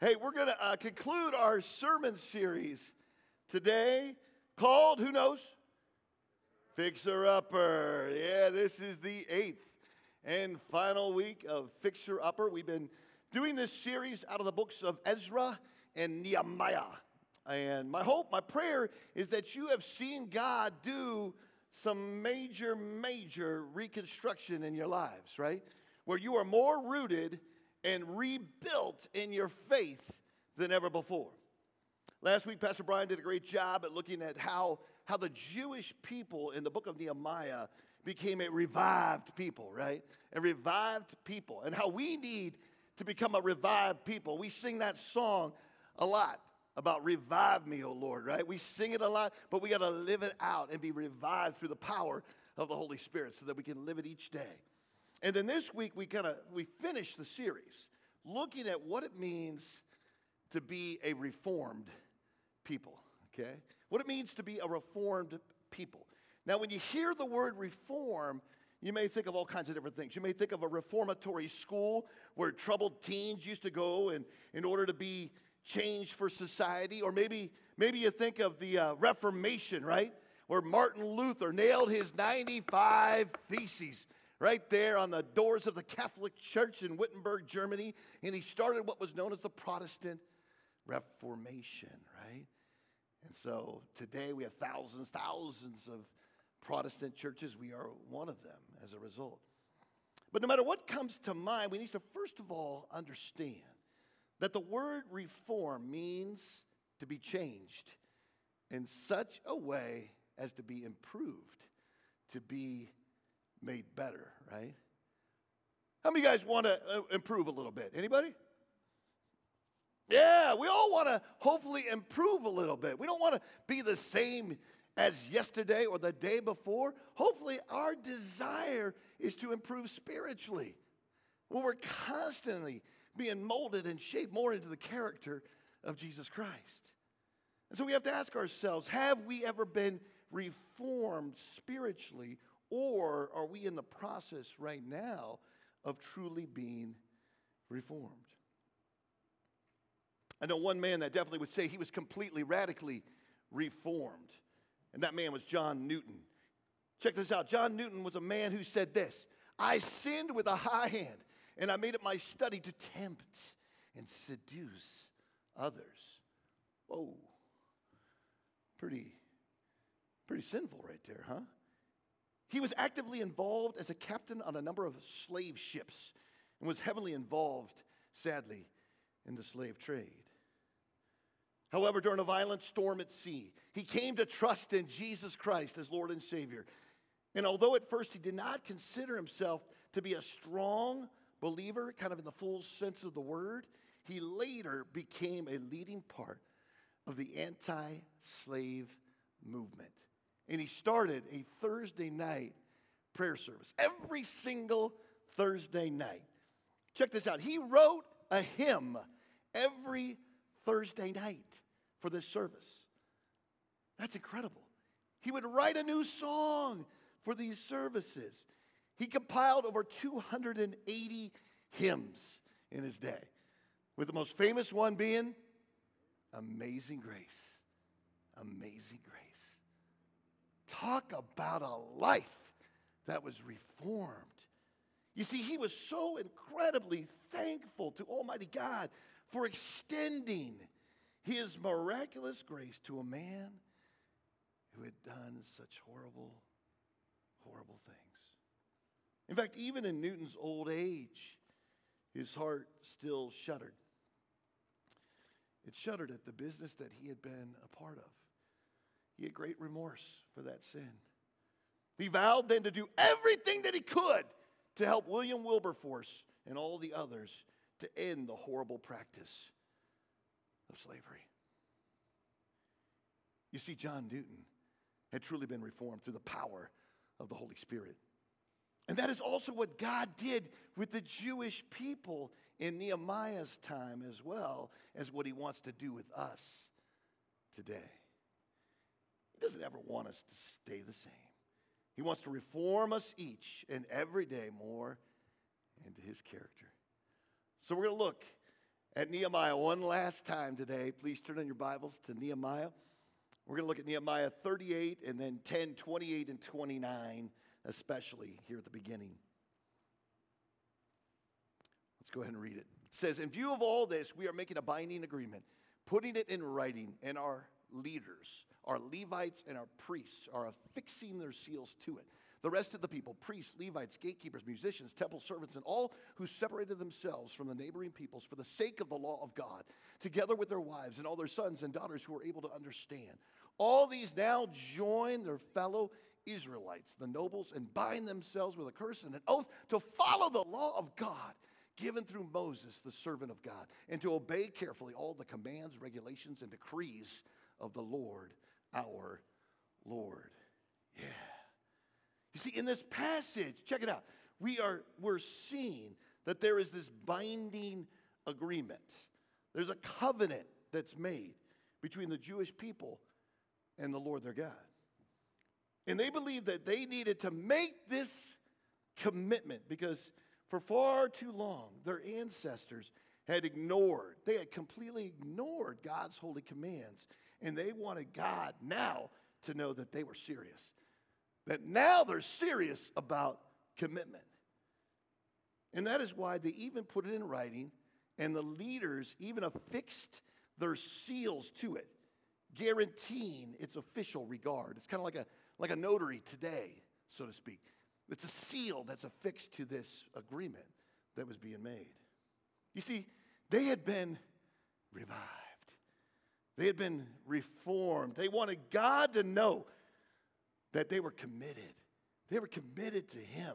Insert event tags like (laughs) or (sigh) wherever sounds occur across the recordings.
Hey, we're going to uh, conclude our sermon series today called, who knows? Fixer Upper. Yeah, this is the eighth and final week of Fixer Upper. We've been doing this series out of the books of Ezra and Nehemiah. And my hope, my prayer is that you have seen God do some major, major reconstruction in your lives, right? Where you are more rooted and rebuilt in your faith than ever before. Last week, Pastor Brian did a great job at looking at how, how the Jewish people in the book of Nehemiah became a revived people, right? A revived people, and how we need to become a revived people. We sing that song a lot about revive me, O Lord, right? We sing it a lot, but we got to live it out and be revived through the power of the Holy Spirit so that we can live it each day. And then this week we kind of we finish the series looking at what it means to be a reformed people, okay? What it means to be a reformed people. Now when you hear the word reform, you may think of all kinds of different things. You may think of a reformatory school where troubled teens used to go and in order to be changed for society or maybe maybe you think of the uh, Reformation, right? Where Martin Luther nailed his 95 theses right there on the doors of the Catholic Church in Wittenberg, Germany, and he started what was known as the Protestant Reformation, right? And so today we have thousands, thousands of Protestant churches. We are one of them as a result. But no matter what comes to mind, we need to first of all understand that the word reform means to be changed in such a way as to be improved, to be made better, right? How many guys want to uh, improve a little bit? Anybody? Yeah, we all want to hopefully improve a little bit. We don't want to be the same as yesterday or the day before. Hopefully, our desire is to improve spiritually. Well, we're constantly being molded and shaped more into the character of Jesus Christ. And so we have to ask ourselves have we ever been reformed spiritually or are we in the process right now of truly being reformed? I know one man that definitely would say he was completely radically reformed, and that man was John Newton. Check this out John Newton was a man who said this I sinned with a high hand, and I made it my study to tempt and seduce others. Whoa. Pretty, pretty sinful right there, huh? He was actively involved as a captain on a number of slave ships and was heavily involved, sadly, in the slave trade. However, during a violent storm at sea, he came to trust in Jesus Christ as Lord and Savior. And although at first he did not consider himself to be a strong believer, kind of in the full sense of the word, he later became a leading part of the anti slave movement and he started a Thursday night prayer service every single Thursday night. Check this out. He wrote a hymn every Thursday night for this service. That's incredible. He would write a new song for these services. He compiled over 280 hymns in his day, with the most famous one being Amazing Grace. Amazing Grace. Talk about a life that was reformed. You see, he was so incredibly thankful to Almighty God for extending his miraculous grace to a man who had done such horrible, horrible things. In fact, even in Newton's old age, his heart still shuddered. It shuddered at the business that he had been a part of. He had great remorse for that sin. He vowed then to do everything that he could to help William Wilberforce and all the others to end the horrible practice of slavery. You see, John Newton had truly been reformed through the power of the Holy Spirit. And that is also what God did with the Jewish people in Nehemiah's time, as well as what he wants to do with us today. He doesn't ever want us to stay the same. He wants to reform us each and every day more into his character. So we're going to look at Nehemiah one last time today. Please turn on your Bibles to Nehemiah. We're going to look at Nehemiah 38 and then 10, 28, and 29, especially here at the beginning. Let's go ahead and read it. It says, In view of all this, we are making a binding agreement, putting it in writing, and our leaders, our Levites, and our priests are affixing their seals to it. The rest of the people, priests, Levites, gatekeepers, musicians, temple servants, and all who separated themselves from the neighboring peoples for the sake of the law of God, together with their wives and all their sons and daughters who were able to understand. All these now join their fellow Israelites, the nobles, and bind themselves with a curse and an oath to follow the law of God given through Moses, the servant of God, and to obey carefully all the commands, regulations, and decrees of the Lord, our Lord. Yeah. You see, in this passage, check it out. We are we're seeing that there is this binding agreement. There's a covenant that's made between the Jewish people and the Lord their God. And they believed that they needed to make this commitment because for far too long their ancestors had ignored, they had completely ignored God's holy commands. And they wanted God now to know that they were serious that now they're serious about commitment. And that is why they even put it in writing, and the leaders even affixed their seals to it, guaranteeing its official regard. It's kind of like a, like a notary today, so to speak. It's a seal that's affixed to this agreement that was being made. You see, they had been revived, they had been reformed. They wanted God to know that they were committed. They were committed to Him.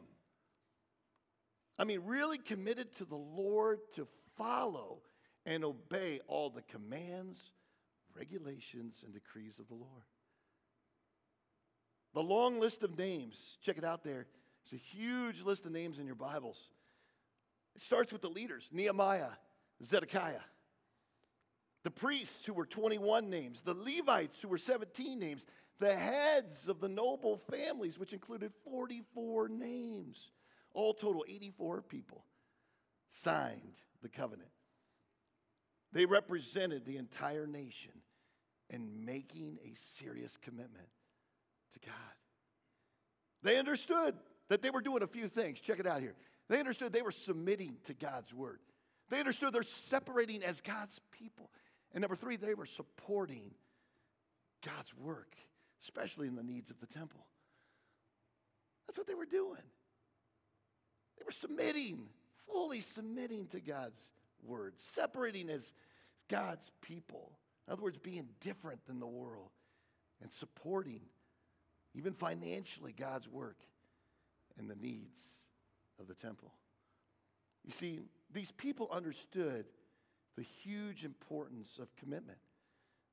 I mean, really committed to the Lord to follow and obey all the commands, regulations, and decrees of the Lord. The long list of names, check it out there. It's a huge list of names in your Bibles. It starts with the leaders Nehemiah, Zedekiah. The priests, who were 21 names. The Levites, who were 17 names the heads of the noble families, which included 44 names. All total, 84 people signed the covenant. They represented the entire nation in making a serious commitment to God. They understood that they were doing a few things. Check it out here. They understood they were submitting to God's word. They understood they're separating as God's people. And number three, they were supporting God's work especially in the needs of the temple. That's what they were doing. They were submitting, fully submitting to God's word, separating as God's people. In other words, being different than the world and supporting, even financially, God's work and the needs of the temple. You see, these people understood the huge importance of commitment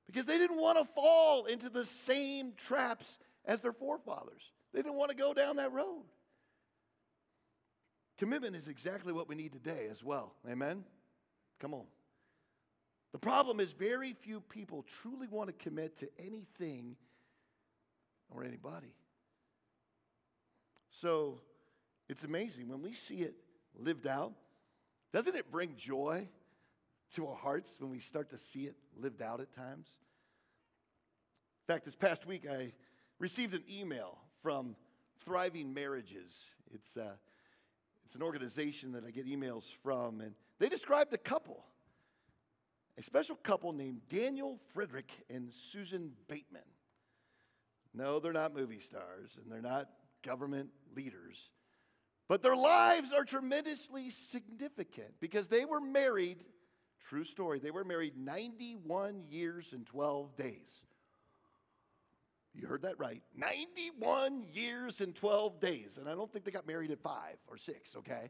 because they didn't want to fall into the same traps as their forefathers. They didn't want to go down that road. Commitment is exactly what we need today as well. Amen? Come on. The problem is, very few people truly want to commit to anything or anybody. So it's amazing when we see it lived out. Doesn't it bring joy to our hearts when we start to see it lived out at times. In fact, this past week I received an email from Thriving Marriages. It's, uh, it's an organization that I get emails from, and they described a couple, a special couple named Daniel Frederick and Susan Bateman. No, they're not movie stars, and they're not government leaders. But their lives are tremendously significant because they were married True story. They were married 91 years and 12 days. You heard that right. 91 years and 12 days. And I don't think they got married at five or six, okay?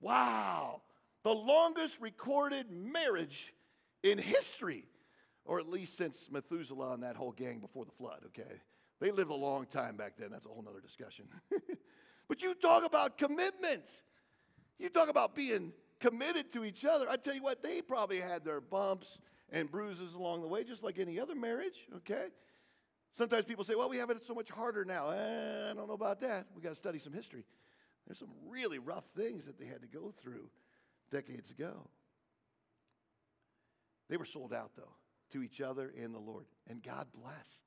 Wow. The longest recorded marriage in history, or at least since Methuselah and that whole gang before the flood, okay? They lived a long time back then. That's a whole nother discussion. (laughs) but you talk about commitment. You talk about being committed to each other. I tell you what, they probably had their bumps and bruises along the way, just like any other marriage, okay? Sometimes people say, well, we have it so much harder now. Eh, I don't know about that. We got to study some history. There's some really rough things that they had to go through decades ago. They were sold out, though, to each other and the Lord. And God blessed.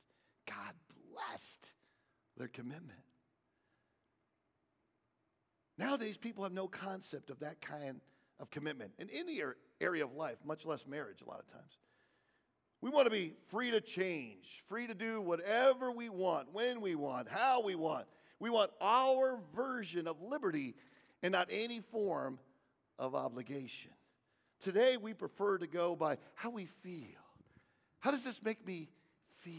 God blessed their commitment. Nowadays, people have no concept of that kind of commitment in any area of life, much less marriage, a lot of times. We want to be free to change, free to do whatever we want, when we want, how we want. We want our version of liberty and not any form of obligation. Today, we prefer to go by how we feel. How does this make me feel?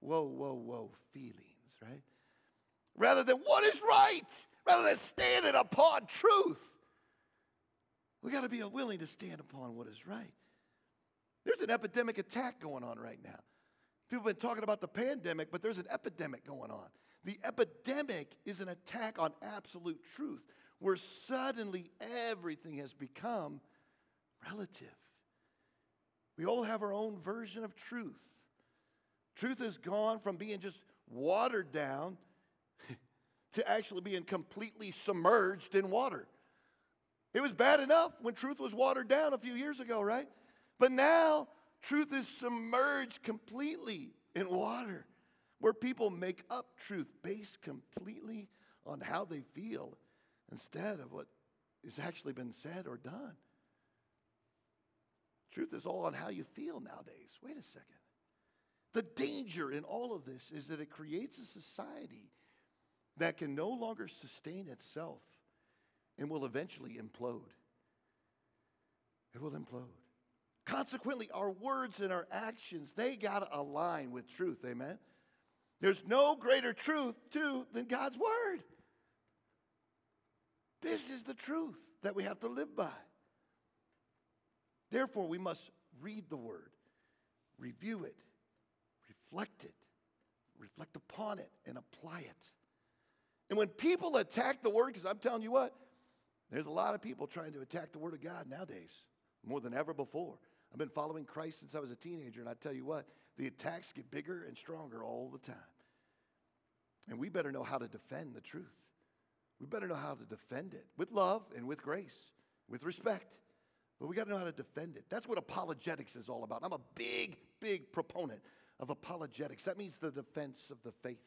Whoa, whoa, whoa, feelings, right? Rather than what is right, rather than standing upon truth. We got to be willing to stand upon what is right. There's an epidemic attack going on right now. People have been talking about the pandemic, but there's an epidemic going on. The epidemic is an attack on absolute truth, where suddenly everything has become relative. We all have our own version of truth. Truth has gone from being just watered down (laughs) to actually being completely submerged in water. It was bad enough when truth was watered down a few years ago, right? But now truth is submerged completely in water, where people make up truth based completely on how they feel instead of what has actually been said or done. Truth is all on how you feel nowadays. Wait a second. The danger in all of this is that it creates a society that can no longer sustain itself and will eventually implode. It will implode. Consequently, our words and our actions, they got to align with truth. Amen. There's no greater truth, too, than God's word. This is the truth that we have to live by. Therefore, we must read the word, review it, reflect it, reflect upon it, and apply it. And when people attack the word, because I'm telling you what, there's a lot of people trying to attack the word of God nowadays, more than ever before. I've been following Christ since I was a teenager, and I tell you what, the attacks get bigger and stronger all the time. And we better know how to defend the truth. We better know how to defend it with love and with grace, with respect. But we got to know how to defend it. That's what apologetics is all about. I'm a big, big proponent of apologetics. That means the defense of the faith.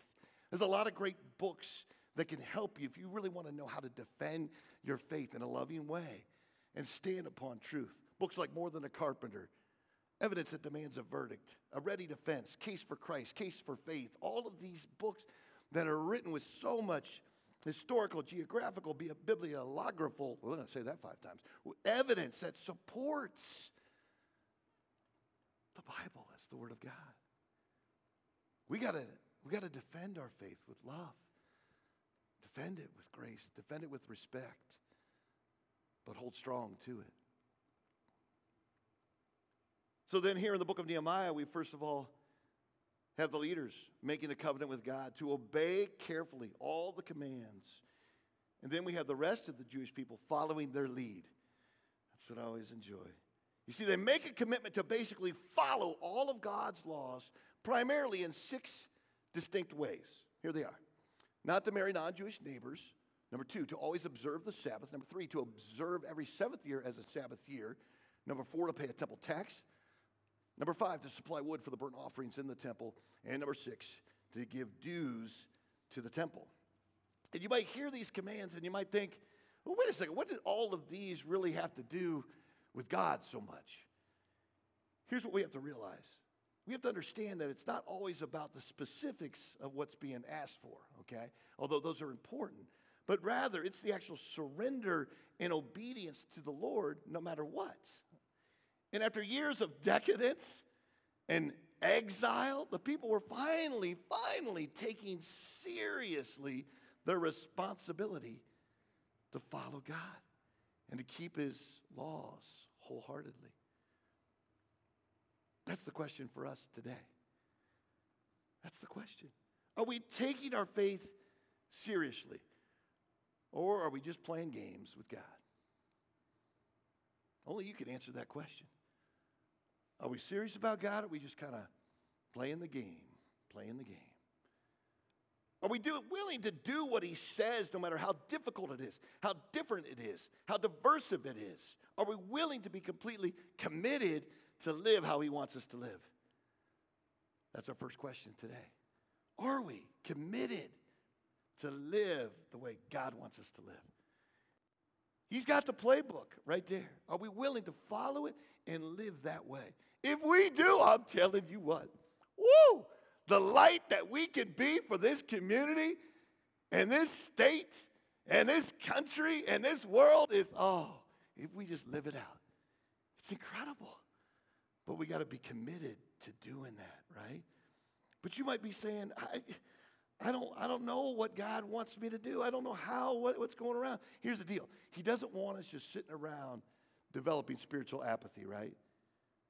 There's a lot of great books that can help you if you really want to know how to defend your faith in a loving way and stand upon truth. Books like More Than a Carpenter, Evidence That Demands a Verdict, A Ready Defense, Case for Christ, Case for Faith, all of these books that are written with so much historical, geographical, bibliographical, well, I say that five times, evidence that supports the Bible as the Word of God. We gotta, we gotta defend our faith with love. Defend it with grace, defend it with respect, but hold strong to it. So then, here in the book of Nehemiah, we first of all have the leaders making a covenant with God to obey carefully all the commands. And then we have the rest of the Jewish people following their lead. That's what I always enjoy. You see, they make a commitment to basically follow all of God's laws, primarily in six distinct ways. Here they are not to marry non Jewish neighbors. Number two, to always observe the Sabbath. Number three, to observe every seventh year as a Sabbath year. Number four, to pay a temple tax. Number five, to supply wood for the burnt offerings in the temple. And number six, to give dues to the temple. And you might hear these commands and you might think, well, wait a second, what did all of these really have to do with God so much? Here's what we have to realize we have to understand that it's not always about the specifics of what's being asked for, okay? Although those are important. But rather, it's the actual surrender and obedience to the Lord no matter what. And after years of decadence and exile, the people were finally, finally taking seriously their responsibility to follow God and to keep His laws wholeheartedly. That's the question for us today. That's the question. Are we taking our faith seriously? Or are we just playing games with God? Only you can answer that question. Are we serious about God or are we just kind of playing the game? Playing the game. Are we do, willing to do what he says no matter how difficult it is, how different it is, how diversive it is? Are we willing to be completely committed to live how He wants us to live? That's our first question today. Are we committed to live the way God wants us to live? He's got the playbook right there. Are we willing to follow it and live that way? If we do, I'm telling you what, woo, the light that we can be for this community and this state and this country and this world is, oh, if we just live it out, it's incredible. But we got to be committed to doing that, right? But you might be saying, I, I don't, I don't know what God wants me to do. I don't know how, what, what's going around. Here's the deal He doesn't want us just sitting around developing spiritual apathy, right?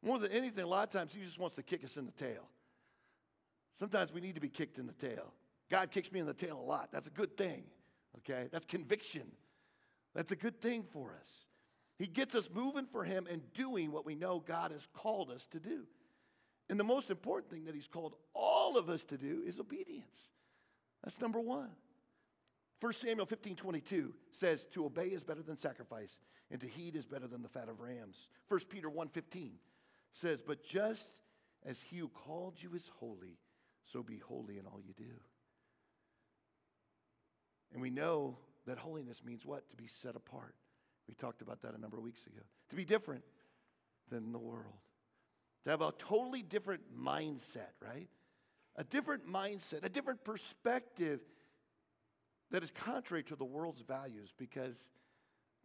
More than anything, a lot of times He just wants to kick us in the tail. Sometimes we need to be kicked in the tail. God kicks me in the tail a lot. That's a good thing, okay? That's conviction. That's a good thing for us. He gets us moving for Him and doing what we know God has called us to do. And the most important thing that He's called all of us to do is obedience. That's number one. 1 Samuel 15 22 says, To obey is better than sacrifice, and to heed is better than the fat of rams. 1 Peter 1 15 says, But just as he who called you is holy, so be holy in all you do. And we know that holiness means what? To be set apart. We talked about that a number of weeks ago. To be different than the world. To have a totally different mindset, right? a different mindset, a different perspective that is contrary to the world's values because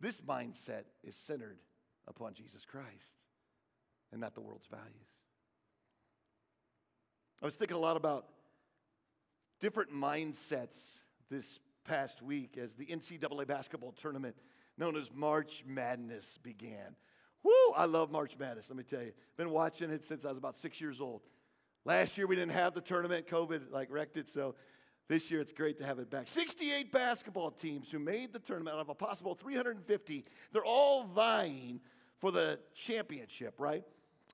this mindset is centered upon Jesus Christ and not the world's values. I was thinking a lot about different mindsets this past week as the NCAA basketball tournament known as March Madness began. Woo, I love March Madness, let me tell you. Been watching it since I was about six years old. Last year we didn't have the tournament, COVID like wrecked it, so this year it's great to have it back. 68 basketball teams who made the tournament out of a possible 350. They're all vying for the championship, right?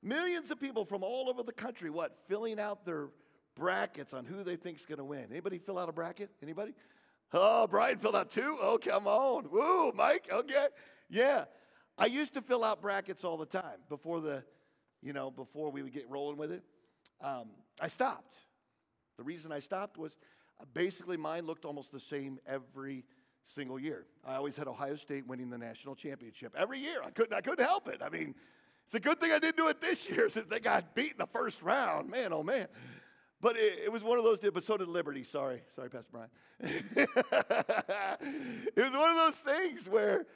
Millions of people from all over the country, what, filling out their brackets on who they think's going to win. Anybody fill out a bracket? Anybody? Oh, Brian filled out two? Oh, come on. Woo, Mike, okay. Yeah. I used to fill out brackets all the time before the, you know, before we would get rolling with it um, I stopped. The reason I stopped was uh, basically mine looked almost the same every single year. I always had Ohio State winning the national championship every year. I couldn't, I couldn't help it. I mean, it's a good thing I didn't do it this (laughs) year since they got beat in the first round. Man, oh man. But it, it was one of those, but so did Liberty. Sorry, sorry, Pastor Brian. (laughs) it was one of those things where,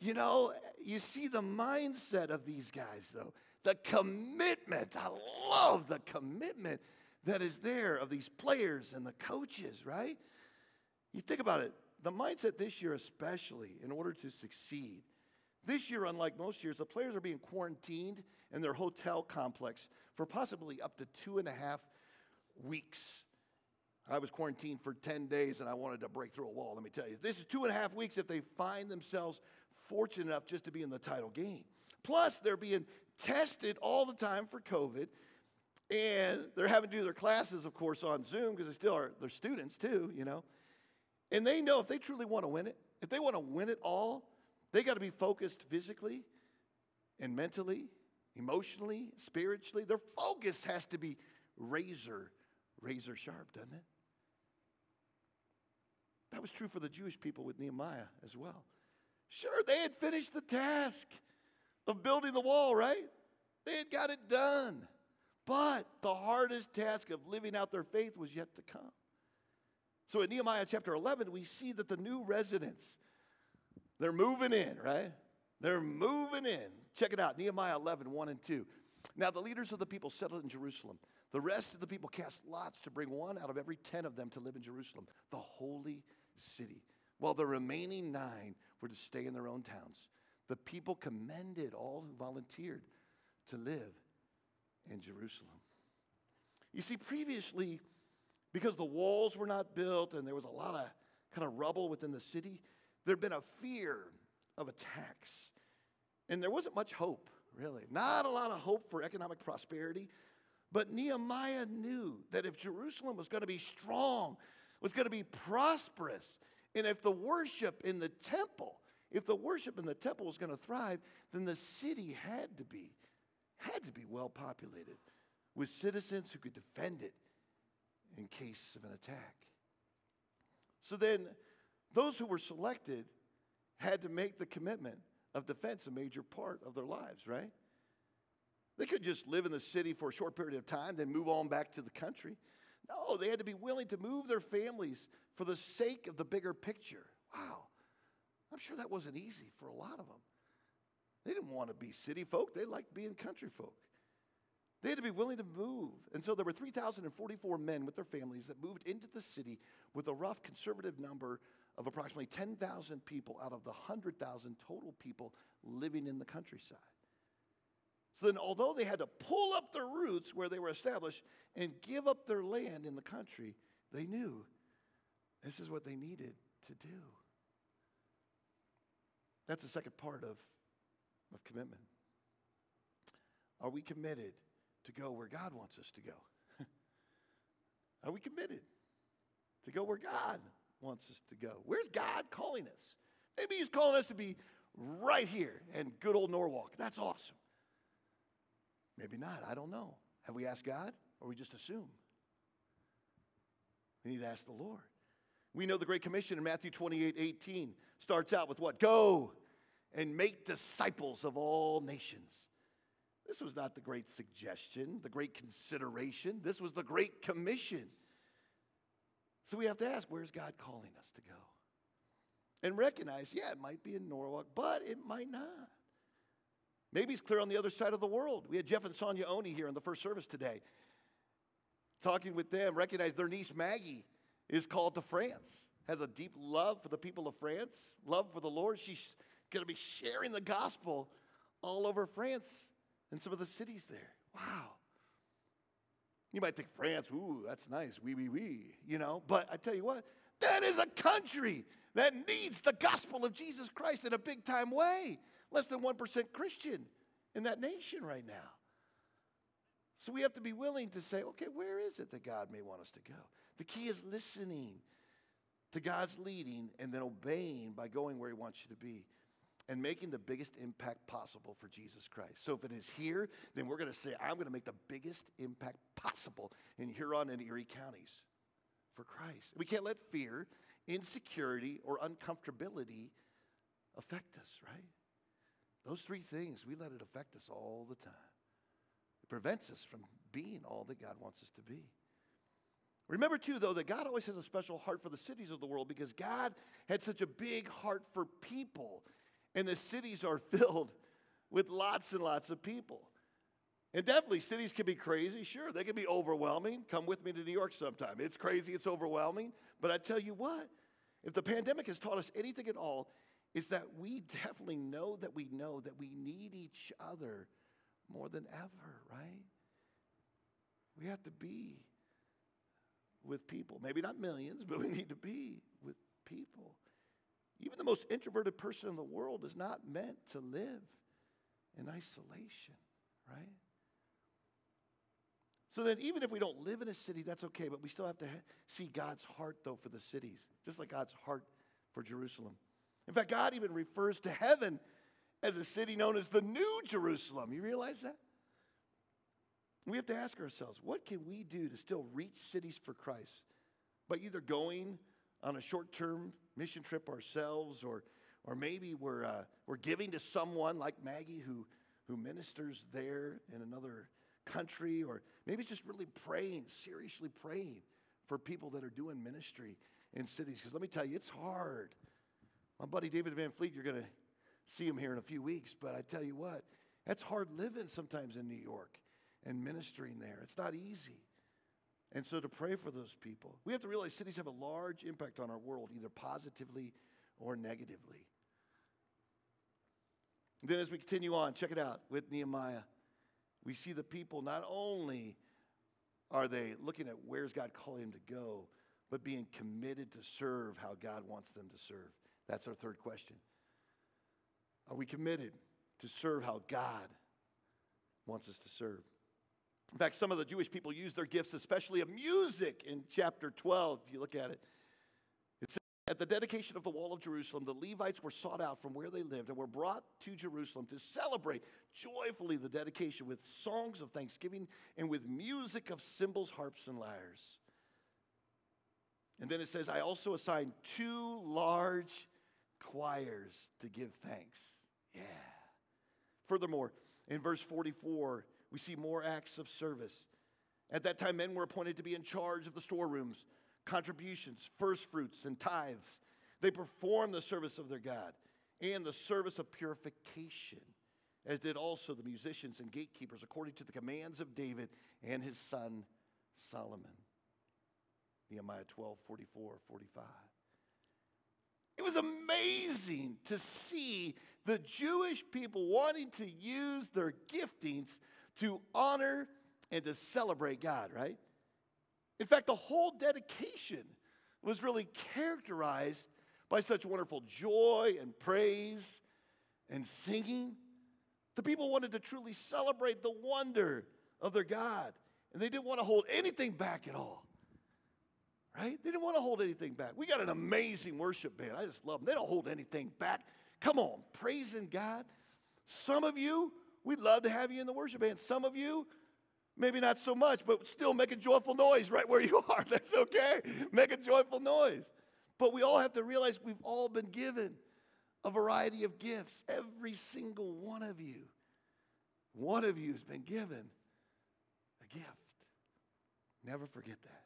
you know, you see the mindset of these guys, though the commitment. I love the commitment that is there of these players and the coaches, right? You think about it, the mindset this year, especially in order to succeed. This year, unlike most years, the players are being quarantined in their hotel complex for possibly up to two and a half weeks. I was quarantined for 10 days and I wanted to break through a wall, let me tell you. This is two and a half weeks if they find themselves fortunate enough just to be in the title game. Plus, they're being tested all the time for COVID. And they're having to do their classes, of course, on Zoom because they still are they're students too, you know. And they know if they truly want to win it, if they want to win it all, they got to be focused physically and mentally, emotionally, spiritually. Their focus has to be razor, razor sharp, doesn't it? That was true for the Jewish people with Nehemiah as well. Sure, they had finished the task of building the wall, right? They had got it done. But the hardest task of living out their faith was yet to come. So in Nehemiah chapter 11, we see that the new residents, they're moving in, right? They're moving in. Check it out Nehemiah 11, 1 and 2. Now the leaders of the people settled in Jerusalem. The rest of the people cast lots to bring one out of every 10 of them to live in Jerusalem, the holy city, while the remaining nine were to stay in their own towns. The people commended all who volunteered to live in Jerusalem. You see, previously, because the walls were not built and there was a lot of kind of rubble within the city, there'd been a fear of attacks. And there wasn't much hope, really. Not a lot of hope for economic prosperity. But Nehemiah knew that if Jerusalem was going to be strong, was going to be prosperous, and if the worship in the temple if the worship in the temple was going to thrive, then the city had to be, had to be well populated with citizens who could defend it in case of an attack. So then, those who were selected had to make the commitment of defense a major part of their lives, right? They could just live in the city for a short period of time, then move on back to the country. No, they had to be willing to move their families for the sake of the bigger picture. Wow. I'm sure that wasn't easy for a lot of them. They didn't want to be city folk, they liked being country folk. They had to be willing to move. And so there were 3,044 men with their families that moved into the city with a rough conservative number of approximately 10,000 people out of the 100,000 total people living in the countryside. So then, although they had to pull up their roots where they were established and give up their land in the country, they knew this is what they needed to do. That's the second part of, of commitment. Are we committed to go where God wants us to go? (laughs) Are we committed to go where God wants us to go? Where's God calling us? Maybe He's calling us to be right here in good old Norwalk. That's awesome. Maybe not. I don't know. Have we asked God or we just assume? We need to ask the Lord. We know the Great Commission in Matthew 28 18 starts out with what? Go and make disciples of all nations. This was not the great suggestion, the great consideration. This was the Great Commission. So we have to ask, where's God calling us to go? And recognize, yeah, it might be in Norwalk, but it might not. Maybe it's clear on the other side of the world. We had Jeff and Sonia Oni here in the first service today. Talking with them, recognize their niece Maggie is called to France, has a deep love for the people of France, love for the Lord. She's going to be sharing the gospel all over France and some of the cities there. Wow. You might think France, ooh, that's nice, wee, wee, wee, you know, but I tell you what, that is a country that needs the gospel of Jesus Christ in a big time way less than 1% Christian in that nation right now. So we have to be willing to say, okay, where is it that God may want us to go? The key is listening to God's leading and then obeying by going where He wants you to be and making the biggest impact possible for Jesus Christ. So if it is here, then we're going to say, I'm going to make the biggest impact possible in Huron and Erie counties for Christ. We can't let fear, insecurity, or uncomfortability affect us, right? Those three things, we let it affect us all the time. It prevents us from being all that God wants us to be. Remember, too, though, that God always has a special heart for the cities of the world because God had such a big heart for people. And the cities are (laughs) filled with lots and lots of people. And definitely, cities can be crazy. Sure, they can be overwhelming. Come with me to New York sometime. It's crazy, it's overwhelming. But I tell you what, if the pandemic has taught us anything at all, is that we (laughs) definitely know that we know that we need each other more than ever, right? We have to be with people. Maybe not millions, but we need to be with people. Even the most introverted person in the world is not meant to live in isolation, right? So then, even if we don't live in a city, that's okay, but we still have to ha- see God's heart, though, for the cities, just like God's heart for Jerusalem. In fact, God even refers to heaven as a city known as the New Jerusalem. You realize that? We have to ask ourselves what can we do to still reach cities for Christ by either going on a short term mission trip ourselves or, or maybe we're, uh, we're giving to someone like Maggie who, who ministers there in another country, or maybe it's just really praying, seriously praying for people that are doing ministry in cities. Because let me tell you, it's hard. My buddy David Van Fleet, you're going to see him here in a few weeks, but I tell you what, that's hard living sometimes in New York and ministering there. It's not easy. And so to pray for those people, we have to realize cities have a large impact on our world, either positively or negatively. then as we continue on, check it out with Nehemiah. We see the people not only are they looking at where's God calling them to go, but being committed to serve how God wants them to serve. That's our third question. Are we committed to serve how God wants us to serve? In fact, some of the Jewish people use their gifts, especially of music, in chapter 12, if you look at it. It says, At the dedication of the wall of Jerusalem, the Levites were sought out from where they lived and were brought to Jerusalem to celebrate joyfully the dedication with songs of thanksgiving and with music of cymbals, harps, and lyres. And then it says, I also assigned two large choirs to give thanks. Yeah. Furthermore, in verse 44, we see more acts of service. At that time, men were appointed to be in charge of the storerooms, contributions, first fruits, and tithes. They performed the service of their God and the service of purification, as did also the musicians and gatekeepers, according to the commands of David and his son Solomon. Nehemiah 12, 44, 45. It was amazing to see the Jewish people wanting to use their giftings to honor and to celebrate God, right? In fact, the whole dedication was really characterized by such wonderful joy and praise and singing. The people wanted to truly celebrate the wonder of their God, and they didn't want to hold anything back at all. Right? They didn't want to hold anything back. We got an amazing worship band. I just love them. They don't hold anything back. Come on, praising God. Some of you, we'd love to have you in the worship band. Some of you, maybe not so much, but still make a joyful noise right where you (laughs) are. That's okay. Make a joyful noise. But we all have to realize we've all been given a variety of gifts. Every single one of you, one of you has been given a gift. Never forget that.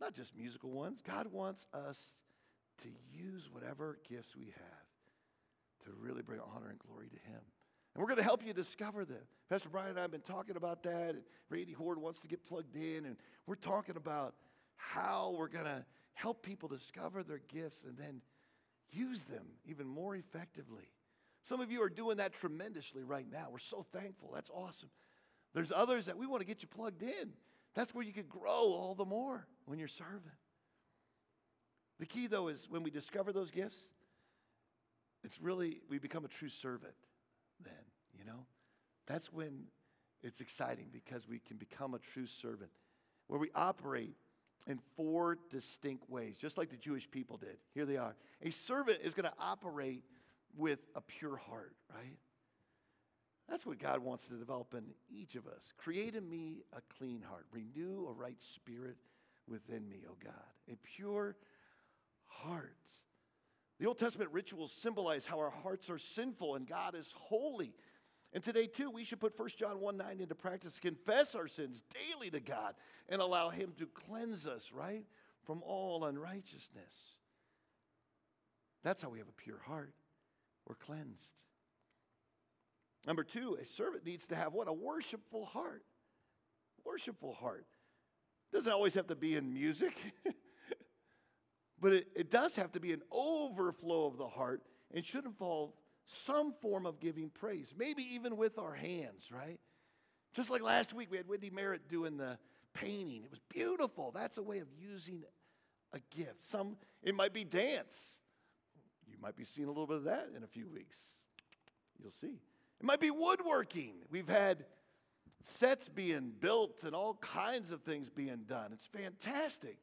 Not just musical ones. God wants us to use whatever gifts we have to really bring honor and glory to Him. And we're going to help you discover them. Pastor Brian and I have been talking about that. And Randy Horde wants to get plugged in. And we're talking about how we're going to help people discover their gifts and then use them even more effectively. Some of you are doing that tremendously right now. We're so thankful. That's awesome. There's others that we want to get you plugged in. That's where you can grow all the more when you're serving. The key, though, is when we discover those gifts, it's really, we become a true servant then, you know? That's when it's exciting because we can become a true servant, where we operate in four distinct ways, just like the Jewish people did. Here they are. A servant is going to operate with a pure heart, right? That's what God wants to develop in each of us. Create in me a clean heart, renew a right spirit within me, O God, a pure heart. The Old Testament rituals symbolize how our hearts are sinful and God is holy. And today, too, we should put 1 John 1 9 into practice, confess our sins daily to God, and allow Him to cleanse us, right, from all unrighteousness. That's how we have a pure heart. We're cleansed. Number two, a servant needs to have what? A worshipful heart. Worshipful heart. Doesn't always have to be in music, (laughs) but it, it does have to be an overflow of the heart and should involve some form of giving praise, maybe even with our hands, right? Just like last week, we had Wendy Merritt doing the painting. It was beautiful. That's a way of using a gift. Some, it might be dance. You might be seeing a little bit of that in a few weeks. You'll see. It might be woodworking. We've had sets being built and all kinds of things being done. It's fantastic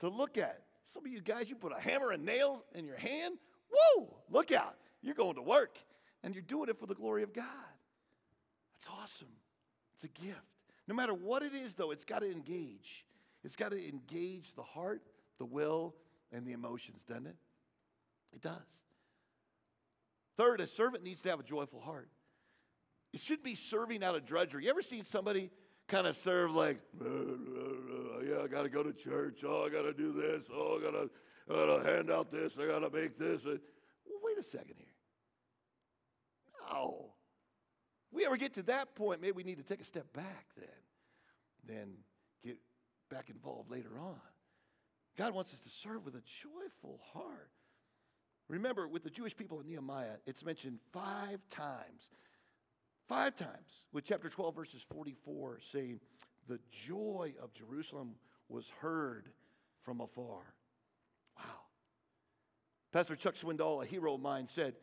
to look at. Some of you guys, you put a hammer and nails in your hand. Whoa, look out. You're going to work and you're doing it for the glory of God. That's awesome. It's a gift. No matter what it is, though, it's got to engage. It's got to engage the heart, the will, and the emotions, doesn't it? It does. Third, a servant needs to have a joyful heart. It should be serving out of drudgery. You ever seen somebody kind of serve like, (laughs) yeah, I got to go to church. Oh, I got to do this. Oh, I got to hand out this. I got to make this. Uh, well, wait a second here. No. we ever get to that point, maybe we need to take a step back then, then get back involved later on. God wants us to serve with a joyful heart. Remember, with the Jewish people in Nehemiah, it's mentioned five times Five times, with chapter 12, verses 44, saying, The joy of Jerusalem was heard from afar. Wow. Pastor Chuck Swindoll, a hero of mine, said,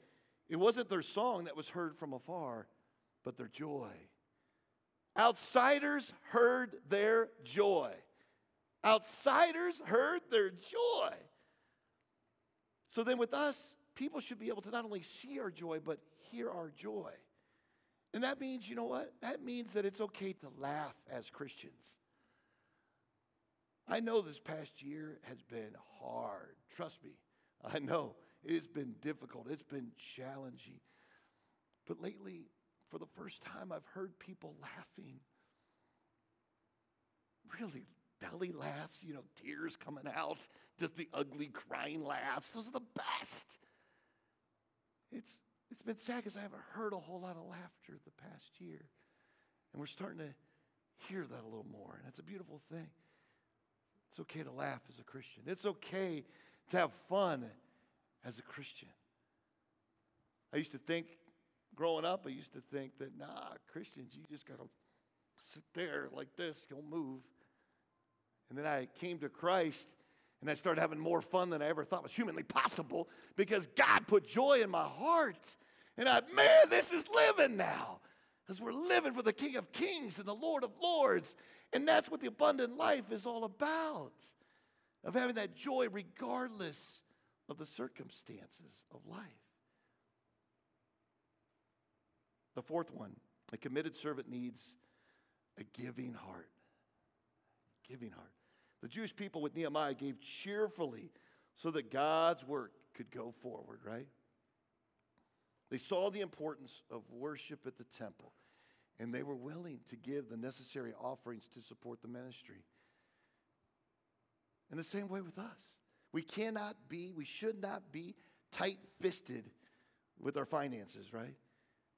It wasn't their song that was heard from afar, but their joy. Outsiders heard their joy. Outsiders heard their joy. So then, with us, people should be able to not only see our joy, but hear our joy. And that means, you know what? That means that it's okay to laugh as Christians. I know this past year has been hard. Trust me. I know it's been difficult, it's been challenging. But lately, for the first time, I've heard people laughing. Really, belly laughs, you know, tears coming out, just the ugly crying laughs. Those are the best. It's, it's been sad because I haven't heard a whole lot of laughter the past year. And we're starting to hear that a little more. And that's a beautiful thing. It's okay to laugh as a Christian, it's okay to have fun as a Christian. I used to think, growing up, I used to think that, nah, Christians, you just got to sit there like this, don't move. And then I came to Christ and I started having more fun than I ever thought was humanly possible because God put joy in my heart. And I, man, this is living now. Because we're living for the King of Kings and the Lord of Lords. And that's what the abundant life is all about of having that joy regardless of the circumstances of life. The fourth one a committed servant needs a giving heart. Giving heart. The Jewish people with Nehemiah gave cheerfully so that God's work could go forward, right? They saw the importance of worship at the temple, and they were willing to give the necessary offerings to support the ministry. In the same way with us, we cannot be, we should not be tight fisted with our finances, right?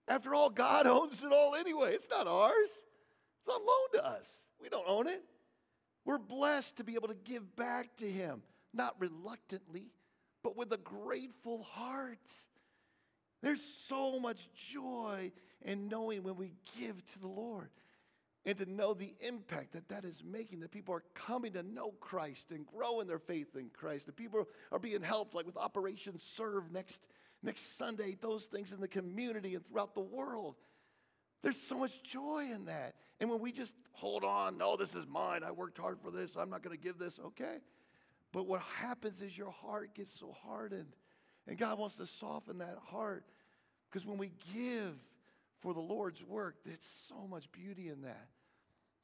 After all, God owns it all anyway. It's not ours, it's on loan to us. We don't own it. We're blessed to be able to give back to Him, not reluctantly, but with a grateful heart. There's so much joy in knowing when we give to the Lord and to know the impact that that is making, that people are coming to know Christ and grow in their faith in Christ, that people are being helped, like with Operation Serve next, next Sunday, those things in the community and throughout the world. There's so much joy in that. And when we just hold on, no, this is mine, I worked hard for this, I'm not going to give this, okay. But what happens is your heart gets so hardened. And God wants to soften that heart. Because when we give for the Lord's work, there's so much beauty in that.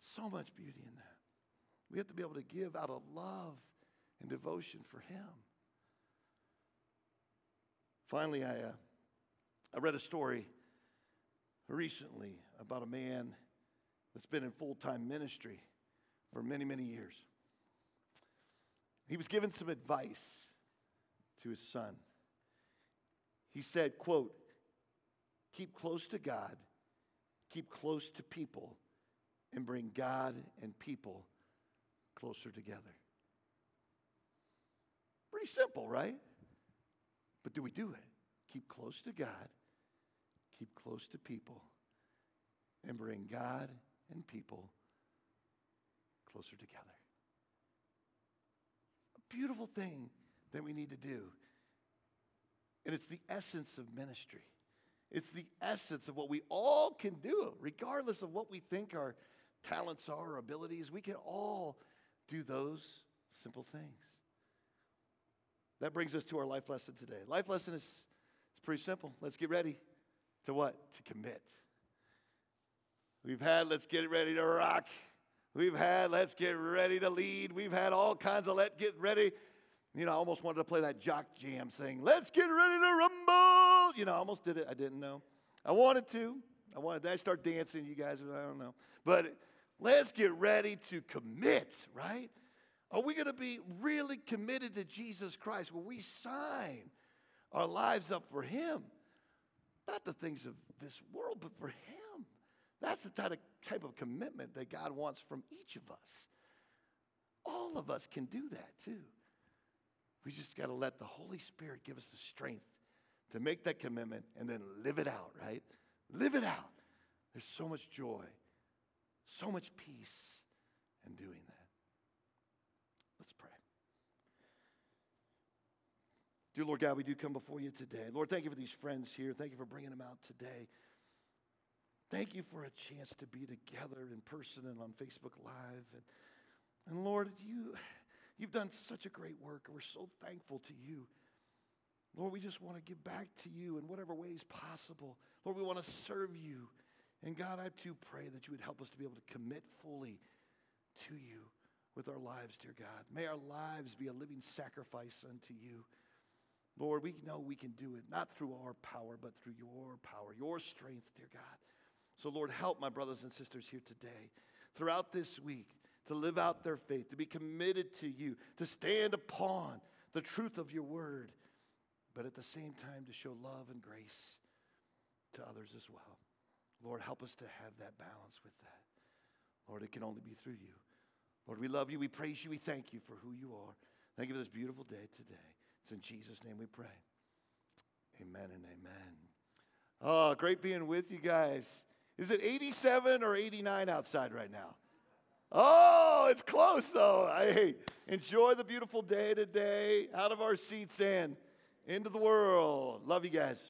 So much beauty in that. We have to be able to give out of love and devotion for Him. Finally, I, uh, I read a story recently about a man that's been in full time ministry for many, many years. He was given some advice to his son. He said, quote, keep close to God, keep close to people, and bring God and people closer together. Pretty simple, right? But do we do it? Keep close to God, keep close to people, and bring God and people closer together. A beautiful thing that we need to do. And it's the essence of ministry. It's the essence of what we all can do, regardless of what we think our talents are, our abilities. We can all do those simple things. That brings us to our life lesson today. Life lesson is, is pretty simple. Let's get ready to what? To commit. We've had, let's get ready to rock. We've had, let's get ready to lead. We've had all kinds of, let get ready. You know, I almost wanted to play that jock jam thing. Let's get ready to rumble. You know, I almost did it. I didn't know. I wanted to. I wanted to. I start dancing, you guys. I don't know. But let's get ready to commit, right? Are we going to be really committed to Jesus Christ? Will we sign our lives up for Him? Not the things of this world, but for Him. That's the type of, type of commitment that God wants from each of us. All of us can do that too. We just got to let the Holy Spirit give us the strength to make that commitment and then live it out, right? Live it out. There's so much joy, so much peace in doing that. Let's pray. Dear Lord God, we do come before you today. Lord, thank you for these friends here. Thank you for bringing them out today. Thank you for a chance to be together in person and on Facebook Live. And, and Lord, you, you've done such a great work. We're so thankful to you. Lord, we just want to give back to you in whatever ways possible. Lord, we want to serve you. And God, I too pray that you would help us to be able to commit fully to you with our lives, dear God. May our lives be a living sacrifice unto you. Lord, we know we can do it, not through our power, but through your power, your strength, dear God. So, Lord, help my brothers and sisters here today, throughout this week, to live out their faith, to be committed to you, to stand upon the truth of your word, but at the same time to show love and grace to others as well. Lord, help us to have that balance with that. Lord, it can only be through you. Lord, we love you, we praise you, we thank you for who you are. Thank you for this beautiful day today. It's in Jesus' name we pray. Amen and amen. Oh, great being with you guys. Is it 87 or 89 outside right now? Oh, it's close though. Hey, enjoy the beautiful day today out of our seats and into the world. Love you guys.